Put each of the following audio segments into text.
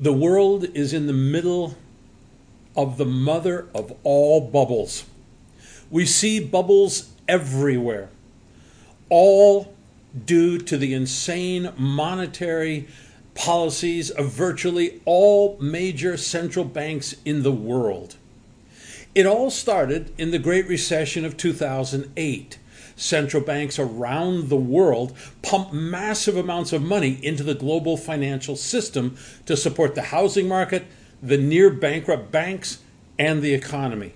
The world is in the middle of the mother of all bubbles. We see bubbles everywhere, all due to the insane monetary policies of virtually all major central banks in the world. It all started in the Great Recession of 2008. Central banks around the world pumped massive amounts of money into the global financial system to support the housing market, the near bankrupt banks, and the economy.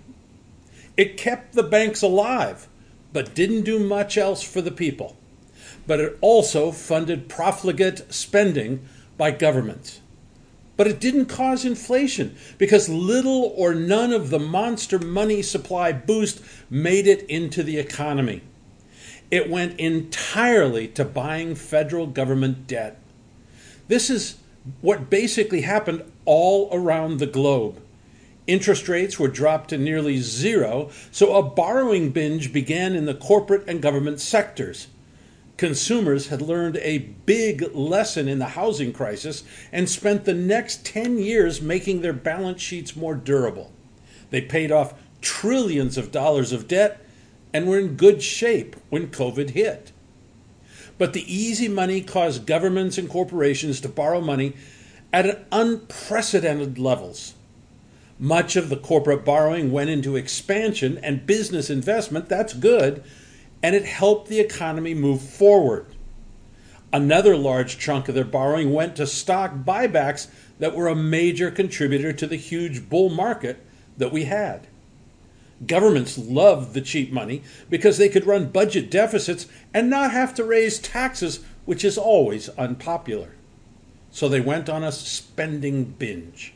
It kept the banks alive, but didn't do much else for the people. But it also funded profligate spending by governments. But it didn't cause inflation because little or none of the monster money supply boost made it into the economy. It went entirely to buying federal government debt. This is what basically happened all around the globe. Interest rates were dropped to nearly zero, so a borrowing binge began in the corporate and government sectors. Consumers had learned a big lesson in the housing crisis and spent the next 10 years making their balance sheets more durable. They paid off trillions of dollars of debt and were in good shape when COVID hit. But the easy money caused governments and corporations to borrow money at unprecedented levels. Much of the corporate borrowing went into expansion and business investment. That's good. And it helped the economy move forward. Another large chunk of their borrowing went to stock buybacks that were a major contributor to the huge bull market that we had. Governments loved the cheap money because they could run budget deficits and not have to raise taxes, which is always unpopular. So they went on a spending binge.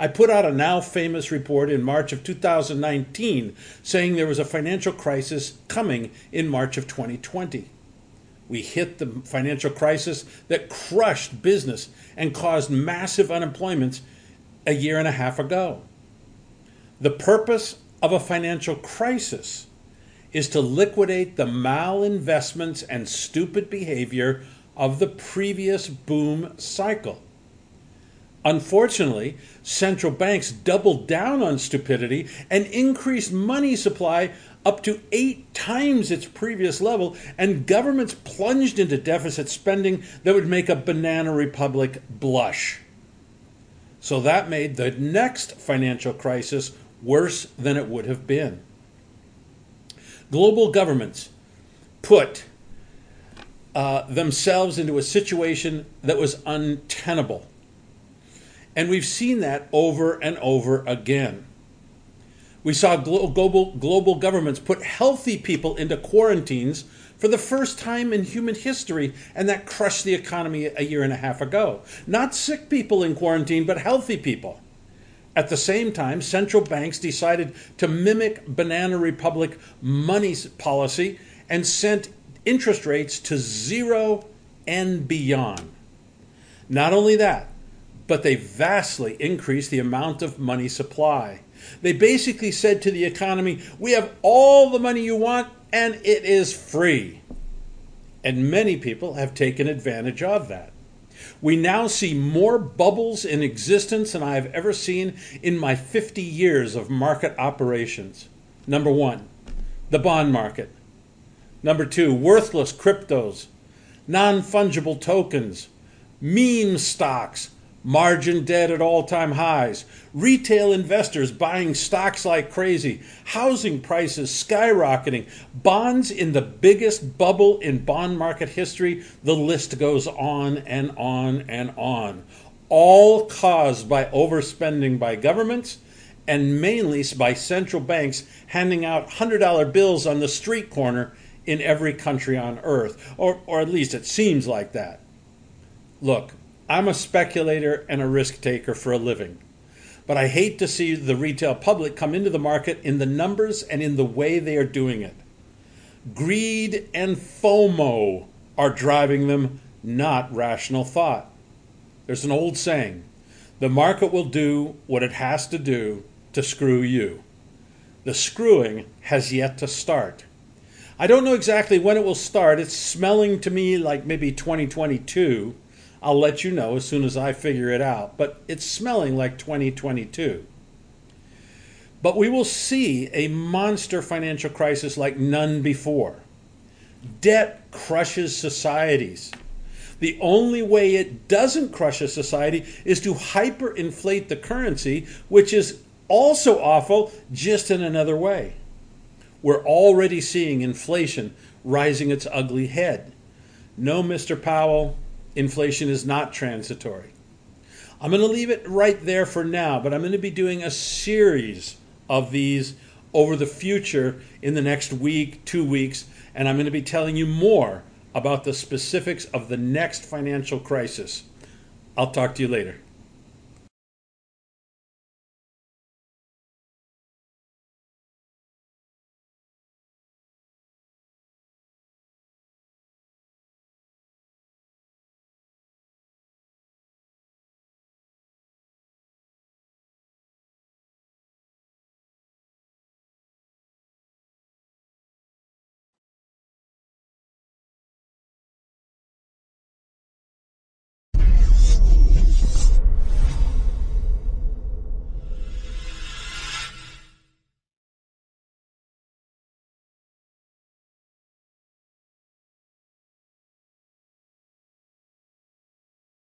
I put out a now famous report in March of 2019 saying there was a financial crisis coming in March of 2020. We hit the financial crisis that crushed business and caused massive unemployment a year and a half ago. The purpose of a financial crisis is to liquidate the malinvestments and stupid behavior of the previous boom cycle. Unfortunately, central banks doubled down on stupidity and increased money supply up to eight times its previous level, and governments plunged into deficit spending that would make a banana republic blush. So that made the next financial crisis worse than it would have been. Global governments put uh, themselves into a situation that was untenable. And we've seen that over and over again. We saw global, global governments put healthy people into quarantines for the first time in human history, and that crushed the economy a year and a half ago. Not sick people in quarantine, but healthy people. At the same time, central banks decided to mimic Banana Republic money policy and sent interest rates to zero and beyond. Not only that, but they vastly increased the amount of money supply. They basically said to the economy, We have all the money you want, and it is free. And many people have taken advantage of that. We now see more bubbles in existence than I have ever seen in my 50 years of market operations. Number one, the bond market. Number two, worthless cryptos, non fungible tokens, meme stocks, margin debt at all time highs, retail investors buying stocks like crazy, housing prices skyrocketing, bonds in the biggest bubble in bond market history. The list goes on and on and on. All caused by overspending by governments and mainly by central banks handing out $100 bills on the street corner in every country on earth, or, or at least it seems like that. Look, I'm a speculator and a risk taker for a living. But I hate to see the retail public come into the market in the numbers and in the way they are doing it. Greed and FOMO are driving them, not rational thought. There's an old saying the market will do what it has to do to screw you. The screwing has yet to start. I don't know exactly when it will start. It's smelling to me like maybe 2022 I'll let you know as soon as I figure it out, but it's smelling like 2022. But we will see a monster financial crisis like none before. Debt crushes societies. The only way it doesn't crush a society is to hyperinflate the currency, which is also awful, just in another way. We're already seeing inflation rising its ugly head. No, Mr. Powell, inflation is not transitory. I'm going to leave it right there for now, but I'm going to be doing a series of these over the future in the next week, two weeks, and I'm going to be telling you more about the specifics of the next financial crisis. I'll talk to you later.